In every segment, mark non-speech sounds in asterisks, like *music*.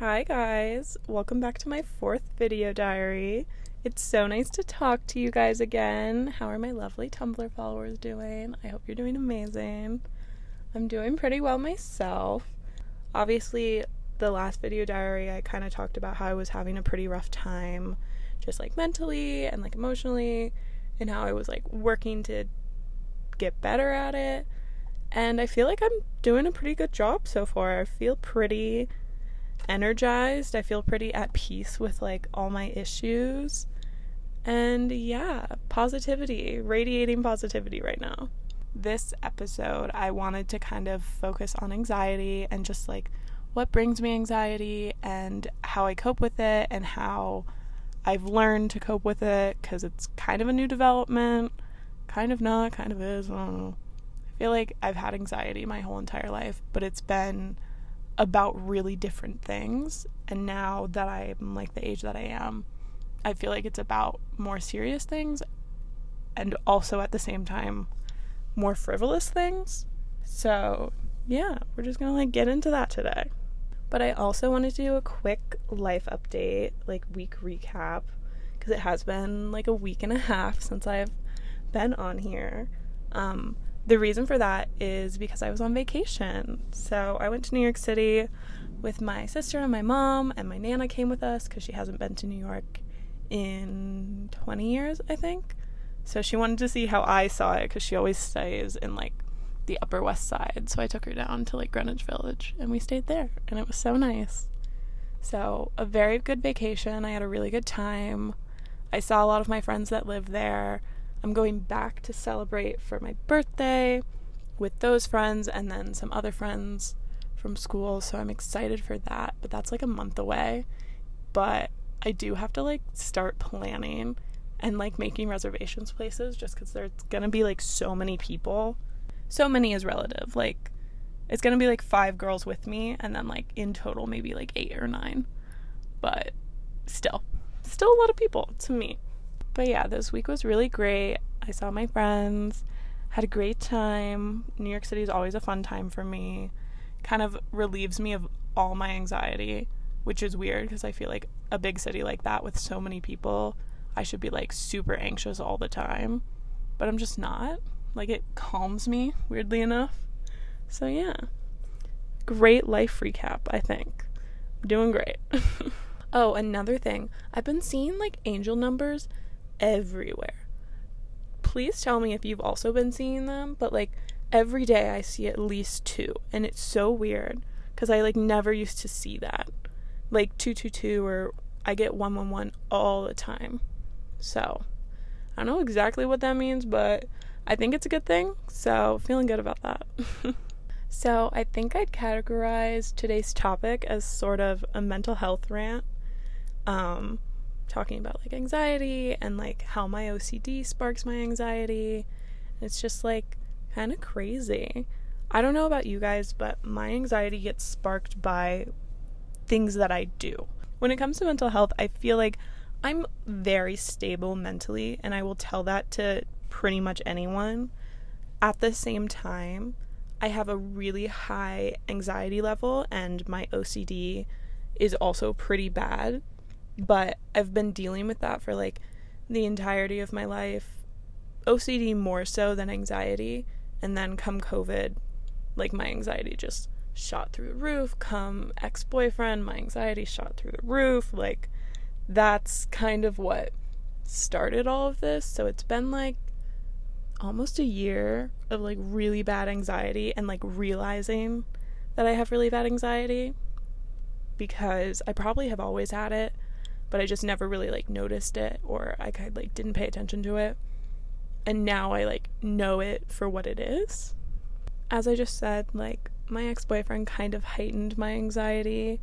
Hi, guys. Welcome back to my fourth video diary. It's so nice to talk to you guys again. How are my lovely Tumblr followers doing? I hope you're doing amazing. I'm doing pretty well myself. Obviously, the last video diary, I kind of talked about how I was having a pretty rough time, just like mentally and like emotionally, and how I was like working to get better at it. And I feel like I'm doing a pretty good job so far. I feel pretty energized. I feel pretty at peace with like all my issues. And yeah, positivity, radiating positivity right now. This episode, I wanted to kind of focus on anxiety and just like what brings me anxiety and how I cope with it and how I've learned to cope with it because it's kind of a new development. Kind of not, kind of is. I don't know. I feel like I've had anxiety my whole entire life, but it's been about really different things. And now that I'm like the age that I am, I feel like it's about more serious things and also at the same time more frivolous things. So, yeah, we're just going to like get into that today. But I also wanted to do a quick life update, like week recap, because it has been like a week and a half since I've been on here. Um, the reason for that is because I was on vacation. So I went to New York City with my sister and my mom, and my nana came with us because she hasn't been to New York in 20 years, I think. So she wanted to see how I saw it because she always stays in like the Upper West Side. So I took her down to like Greenwich Village and we stayed there, and it was so nice. So, a very good vacation. I had a really good time. I saw a lot of my friends that live there. I'm going back to celebrate for my birthday with those friends and then some other friends from school. So I'm excited for that. But that's like a month away. But I do have to like start planning and like making reservations places just because there's gonna be like so many people. So many is relative. Like it's gonna be like five girls with me and then like in total maybe like eight or nine. But still, still a lot of people to meet. But yeah, this week was really great. I saw my friends, had a great time. New York City is always a fun time for me. Kind of relieves me of all my anxiety, which is weird because I feel like a big city like that with so many people, I should be like super anxious all the time. But I'm just not. Like it calms me, weirdly enough. So yeah. Great life recap, I think. Doing great. *laughs* oh, another thing. I've been seeing like angel numbers everywhere. Please tell me if you've also been seeing them, but like every day I see at least two, and it's so weird because I like never used to see that. Like 222 or I get 111 all the time. So, I don't know exactly what that means, but I think it's a good thing. So, feeling good about that. *laughs* so, I think I'd categorize today's topic as sort of a mental health rant. Um, talking about like anxiety and like how my OCD sparks my anxiety. It's just like kind of crazy. I don't know about you guys, but my anxiety gets sparked by things that I do. When it comes to mental health, I feel like I'm very stable mentally, and I will tell that to pretty much anyone. At the same time, I have a really high anxiety level, and my OCD is also pretty bad but I've been dealing with that for like the entirety of my life. OCD more so than anxiety. And then come COVID, like my anxiety just shot through the roof. Come ex boyfriend, my anxiety shot through the roof. Like, that's kind of what started all of this. So it's been like almost a year of like really bad anxiety and like realizing that I have really bad anxiety because I probably have always had it but I just never really like noticed it or I kind like didn't pay attention to it. And now I like know it for what it is. As I just said, like my ex-boyfriend kind of heightened my anxiety.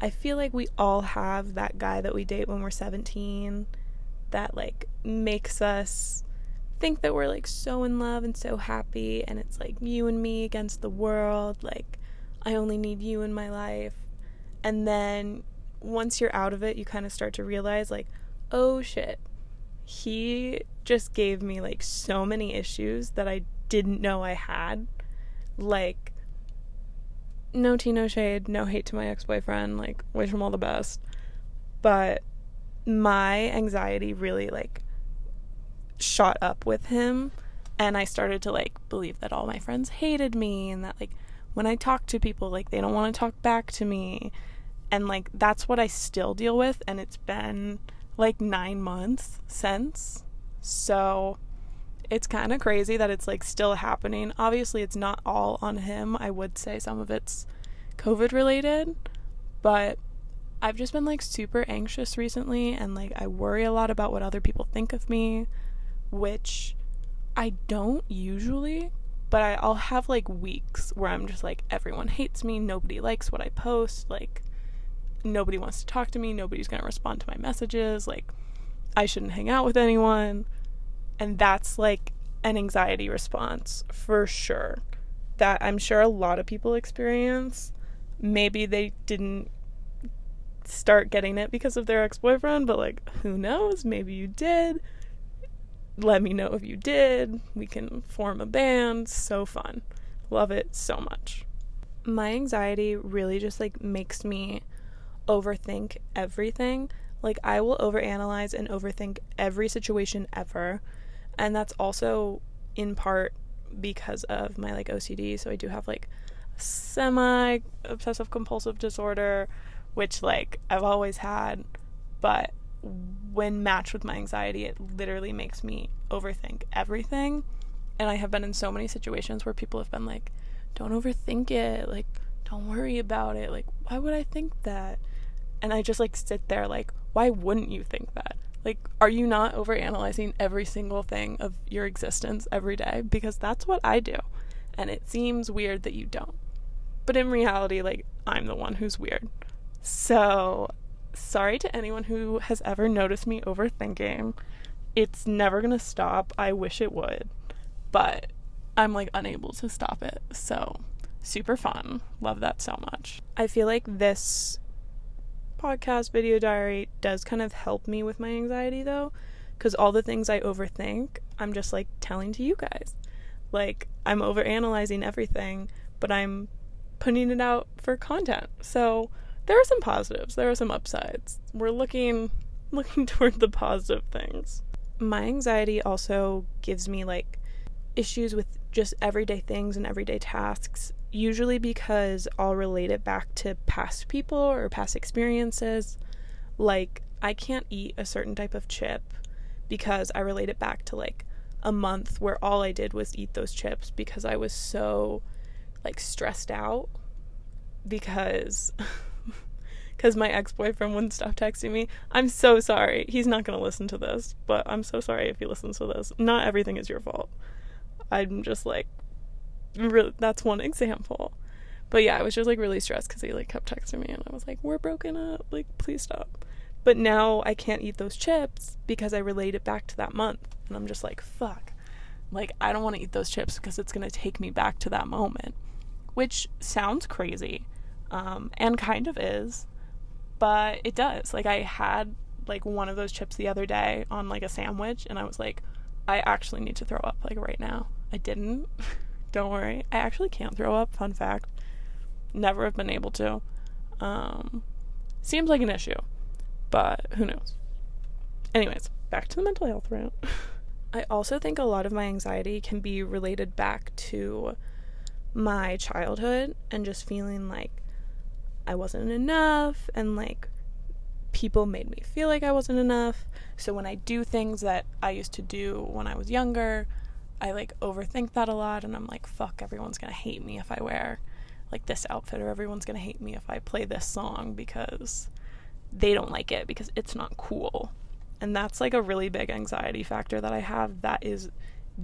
I feel like we all have that guy that we date when we're 17 that like makes us think that we're like so in love and so happy and it's like you and me against the world like I only need you in my life and then once you're out of it, you kind of start to realize, like, oh shit, he just gave me like so many issues that I didn't know I had. Like, no tea, no shade, no hate to my ex boyfriend. Like, wish him all the best. But my anxiety really, like, shot up with him. And I started to, like, believe that all my friends hated me and that, like, when I talk to people, like, they don't want to talk back to me. And, like, that's what I still deal with. And it's been, like, nine months since. So it's kind of crazy that it's like still happening. Obviously, it's not all on him. I would say some of it's COVID related, but I've just been like super anxious recently and like I worry a lot about what other people think of me, which I don't usually, but I'll have like weeks where I'm just like, everyone hates me, nobody likes what I post, like, nobody wants to talk to me, nobody's gonna respond to my messages, like, I shouldn't hang out with anyone and that's like an anxiety response for sure that I'm sure a lot of people experience. Maybe they didn't start getting it because of their ex boyfriend, but like, who knows? Maybe you did. Let me know if you did. We can form a band. So fun. Love it so much. My anxiety really just like makes me overthink everything. Like, I will overanalyze and overthink every situation ever and that's also in part because of my like OCD. So I do have like semi obsessive compulsive disorder, which like I've always had, but when matched with my anxiety, it literally makes me overthink everything. And I have been in so many situations where people have been like, don't overthink it, like, don't worry about it, like, why would I think that? And I just like sit there, like, why wouldn't you think that? Like, are you not overanalyzing every single thing of your existence every day? Because that's what I do. And it seems weird that you don't. But in reality, like, I'm the one who's weird. So, sorry to anyone who has ever noticed me overthinking. It's never gonna stop. I wish it would. But I'm like unable to stop it. So, super fun. Love that so much. I feel like this podcast video diary does kind of help me with my anxiety though because all the things i overthink i'm just like telling to you guys. Like i'm overanalyzing everything but i'm putting it out for content. So there are some positives there are some upsides. We're looking *laughs* looking toward the positive things. My anxiety also gives me like issues with just everyday things and everyday tasks usually because I'll relate it back to past people or past experiences. Like, I can't eat a certain type of chip because I relate it back to like a month where all I did was eat those chips because I was so like stressed out because *laughs* because my ex-boyfriend wouldn't stop texting me. I'm so sorry. He's not going to listen to this, but I'm so sorry if he listens to this. Not everything is your fault. I'm just like really, that's one example. But yeah, I was just like really stressed because he like kept texting me, and I was like, "We're broken up. Like, please stop." But now I can't eat those chips because I relate it back to that month, and I'm just like, "Fuck." Like, I don't want to eat those chips because it's gonna take me back to that moment, which sounds crazy, um, and kind of is, but it does. Like, I had like one of those chips the other day on like a sandwich, and I was like, I actually need to throw up like right now. I didn't. *laughs* Don't worry. I actually can't throw up. Fun fact. Never have been able to. Um, seems like an issue, but who knows? Anyways, back to the mental health rant. *laughs* I also think a lot of my anxiety can be related back to my childhood and just feeling like I wasn't enough and like people made me feel like I wasn't enough. So when I do things that I used to do when I was younger, I like overthink that a lot and I'm like, fuck, everyone's gonna hate me if I wear like this outfit or everyone's gonna hate me if I play this song because they don't like it because it's not cool. And that's like a really big anxiety factor that I have that is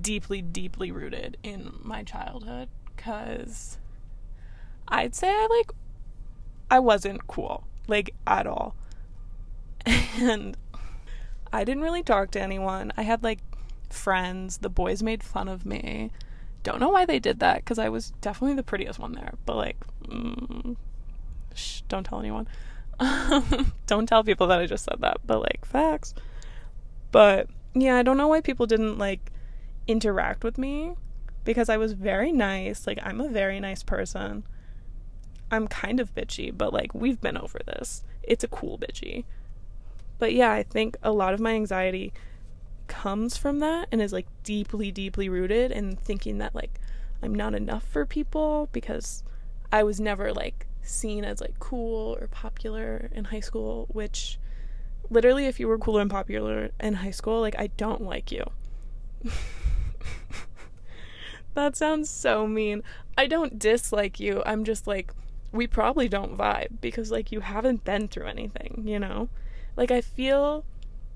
deeply, deeply rooted in my childhood because I'd say I like, I wasn't cool, like at all. *laughs* And I didn't really talk to anyone. I had like friends. The boys made fun of me. Don't know why they did that because I was definitely the prettiest one there. But like, mm, shh, don't tell anyone. *laughs* don't tell people that I just said that. But like, facts. But yeah, I don't know why people didn't like interact with me because I was very nice. Like, I'm a very nice person. I'm kind of bitchy, but like we've been over this. It's a cool bitchy. But yeah, I think a lot of my anxiety comes from that and is like deeply, deeply rooted in thinking that like I'm not enough for people because I was never like seen as like cool or popular in high school, which literally if you were cool and popular in high school, like I don't like you. *laughs* that sounds so mean. I don't dislike you. I'm just like we probably don't vibe because like you haven't been through anything, you know? Like I feel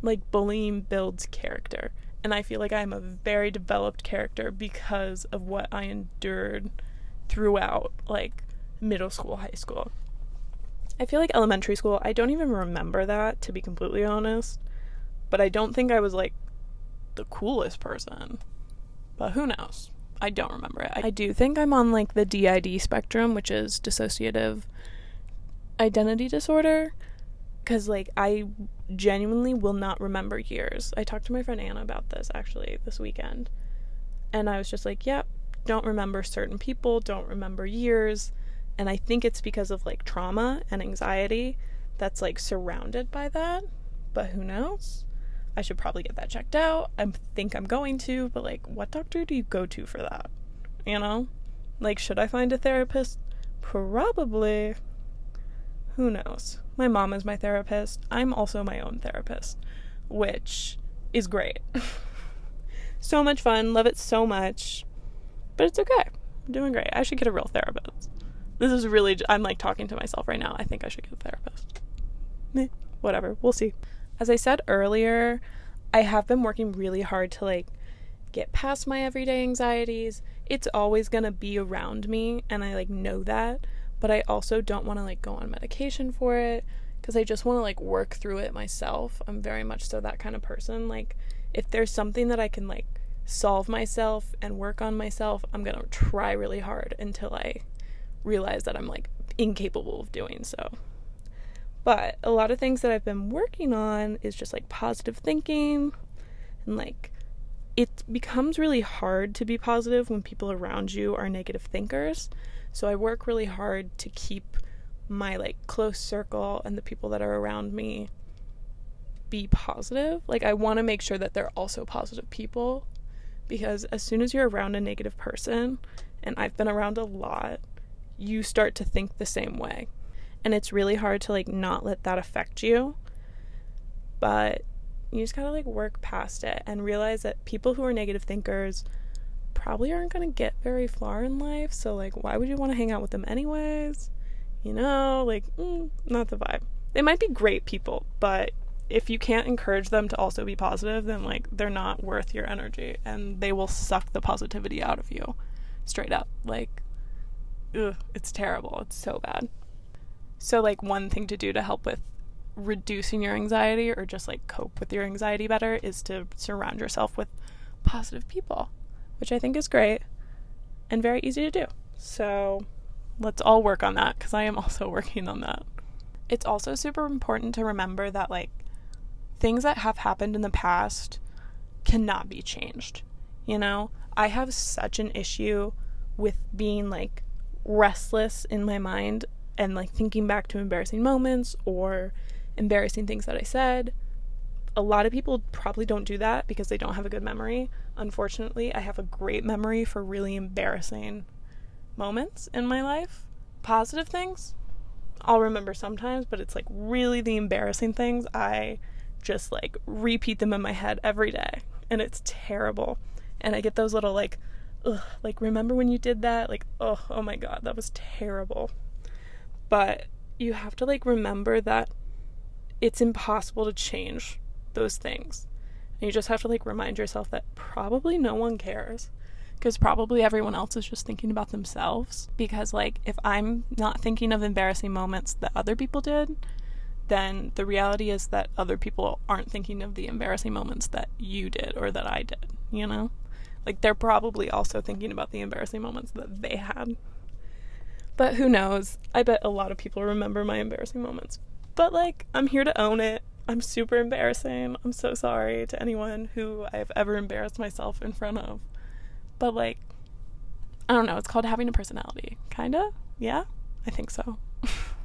like bullying builds character. And I feel like I'm a very developed character because of what I endured throughout like middle school, high school. I feel like elementary school, I don't even remember that to be completely honest. But I don't think I was like the coolest person. But who knows? I don't remember it. I do think I'm on like the DID spectrum, which is dissociative identity disorder because like I genuinely will not remember years. I talked to my friend Anna about this actually this weekend, and I was just like, "Yep, yeah, don't remember certain people, don't remember years," and I think it's because of like trauma and anxiety that's like surrounded by that. But who knows? I should probably get that checked out. I think I'm going to, but like, what doctor do you go to for that? You know? Like, should I find a therapist? Probably. Who knows? My mom is my therapist. I'm also my own therapist, which is great. *laughs* so much fun. Love it so much. But it's okay. I'm doing great. I should get a real therapist. This is really, I'm like talking to myself right now. I think I should get a therapist. Meh, whatever. We'll see. As I said earlier, I have been working really hard to like get past my everyday anxieties. It's always going to be around me, and I like know that but I also don't want to like go on medication for it because I just want to like work through it myself. I'm very much so that kind of person. Like if there's something that I can like solve myself and work on myself, I'm going to try really hard until I realize that I'm like incapable of doing so. But a lot of things that I've been working on is just like positive thinking and like it becomes really hard to be positive when people around you are negative thinkers. So I work really hard to keep my like close circle and the people that are around me be positive. Like I want to make sure that they're also positive people because as soon as you're around a negative person, and I've been around a lot, you start to think the same way. And it's really hard to like not let that affect you. But you just got to like work past it and realize that people who are negative thinkers probably aren't to get very far in life. So, like, why would you want to hang out with them anyways? You know, like, mm, not the vibe. They might be great people, but if you can't encourage them to also be positive, then, like, they're not worth your energy and they will suck the positivity out of you straight up. Like, ugh, it's terrible. It's so bad. So, like, one thing to do to help with reducing your anxiety or just like cope with your anxiety better is to surround yourself with positive people which I think is great and very easy to do. So let's all work on that because I am also *laughs* working on that. It's also super important to remember that, like, things that have happened in the past cannot be changed. You know, I have such an issue with being like restless in my mind and like thinking back to embarrassing moments or embarrassing things that I said a lot of people probably don't do that because they don't have a good memory. Unfortunately, I have a great memory for really embarrassing moments in my life. Positive things, I'll remember sometimes, but it's like really the embarrassing things, I just like repeat them in my head every day. And it's terrible. And I get those little like, ugh, like, remember when you did that? Like, oh, oh my God, that was terrible. But you have to like remember that it's impossible to change those things. And you just have to like remind yourself that probably no one cares because probably everyone else is just thinking about themselves. Because, like, if I'm not thinking of embarrassing moments that other people did, then the reality is that other people aren't thinking of the embarrassing moments that you did or that I did, you know? Like, they're probably also thinking about the embarrassing moments that they had. But who knows? I bet a lot of people remember my embarrassing moments. But, like, I'm here to own it. I'm super embarrassing. I'm so sorry to anyone who I've ever embarrassed myself in front of. But like I don't know, it's called having a personality. Kinda? Yeah? I think so.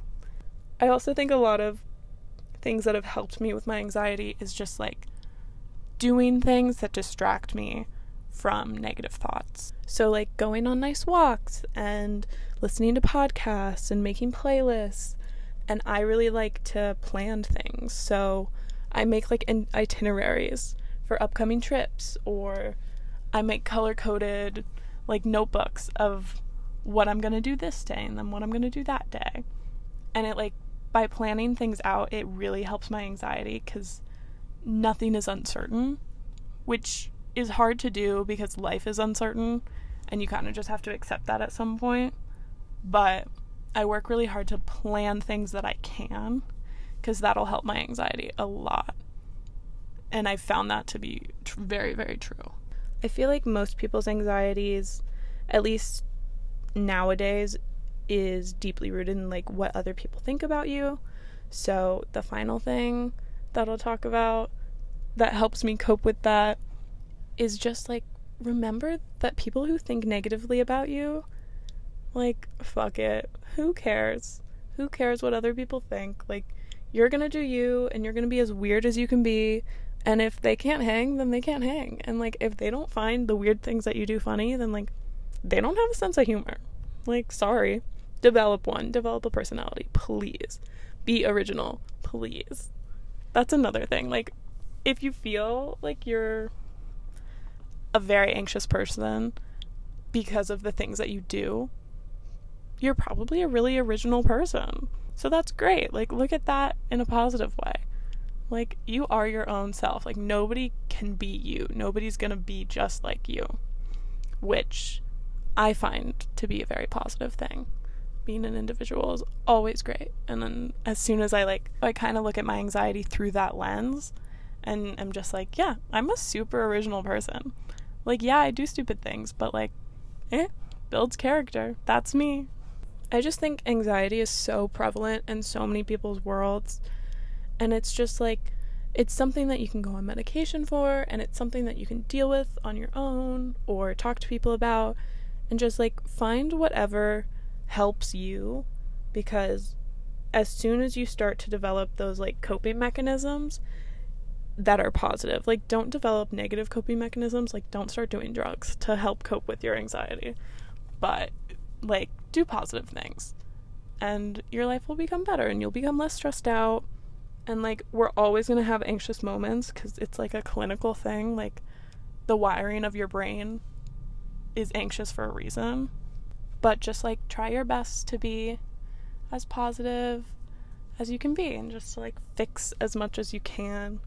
*laughs* I also think a lot of things that have helped me with my anxiety is just like doing things that distract me from negative thoughts. So, like going on nice walks and listening to podcasts and making playlists. And I really like to plan things. So, I make like itineraries for upcoming trips, or I make color coded like notebooks of what I'm going to do this day and then what I'm going to do that day. And it like by planning things out, it really helps my anxiety cuz nothing is uncertain, which is hard to do because life is uncertain and you kind of just have to accept that at some point. But I work really hard to plan things that I can because that'll help my anxiety a lot. And I found that to be tr- very, very true. I feel like most people's anxieties, at least nowadays, is deeply rooted in like what other people think about you. So, the final thing that I'll talk about that helps me cope with that is just like remember that people who think negatively about you, like, fuck it. Who cares? Who cares what other people think? Like, you're gonna do you and you're gonna be as weird as you can be. And if they can't hang, then they can't hang. And like, if they don't find the weird things that you do funny, then like, they don't have a sense of humor. Like, sorry. Develop one, develop a personality, please. Be original, please. That's another thing. Like, if you feel like you're a very anxious person because of the things that you do, you're probably a really original person. So that's great. Like, look at that in a positive way. Like, you are your own self. Like, nobody can be you. Nobody's gonna be just like you. Which I find to be a very positive thing. Being an individual is always great. And then as soon as I like, I kind of look at my anxiety through that lens and I'm just like, yeah, I'm a super original person. Like, yeah, I do stupid things, but like, eh, builds character. That's me. I just think anxiety is so prevalent in so many people's worlds. And it's just like, it's something that you can go on medication for, and it's something that you can deal with on your own or talk to people about, and just like find whatever helps you because as soon as you start to develop those like coping mechanisms, that are positive. Like, don't develop negative coping mechanisms. Like, don't start doing drugs to help cope with your anxiety. But, like, do positive things. And your life will become better and you'll become less stressed out. And, like, we're always going to have anxious moments because it's like a clinical thing. Like, the wiring of your brain is anxious for a reason. But just, like, try your best to be as positive as you can be and just to, like, fix as much as you can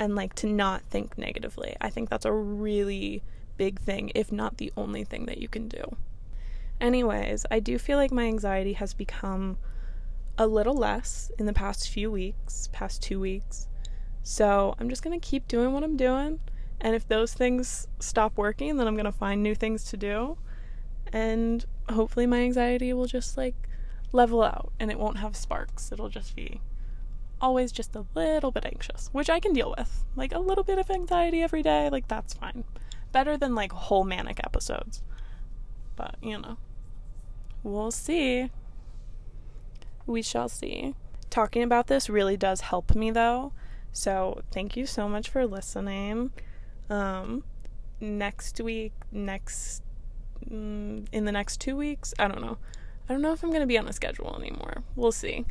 and like to not think negatively. I think that's a really big thing, if not the only thing that you can do. Anyways, I do feel like my anxiety has become a little less in the past few weeks, past two weeks. So I'm just going to keep doing what I'm doing. And if those things stop working, then I'm going to find new things to do. And hopefully my anxiety will just like level out and it won't have sparks. It'll just be always just a little bit anxious, which I can deal with. Like a little bit of anxiety every day, like that's fine. Better than like whole manic episodes. But, you know, we'll see. We shall see. Talking about this really does help me though. So, thank you so much for listening. Um next week, next mm, in the next 2 weeks, I don't know. I don't know if I'm going to be on a schedule anymore. We'll see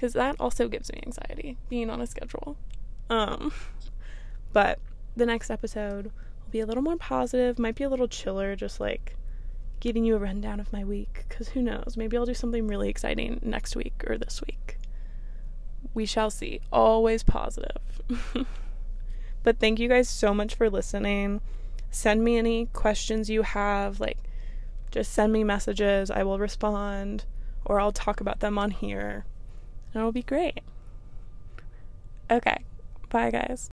because that also gives me anxiety being on a schedule. Um, *laughs* but the next episode will be a little more positive, might be a little chiller, just like giving you a rundown of my week. Because who knows? Maybe I'll do something really exciting next week or this week. We shall see. Always positive. *laughs* but thank you guys so much for listening. Send me any questions you have. Like, just send me messages. I will respond, or I'll talk about them on here. It'll be great. Okay. Bye, guys.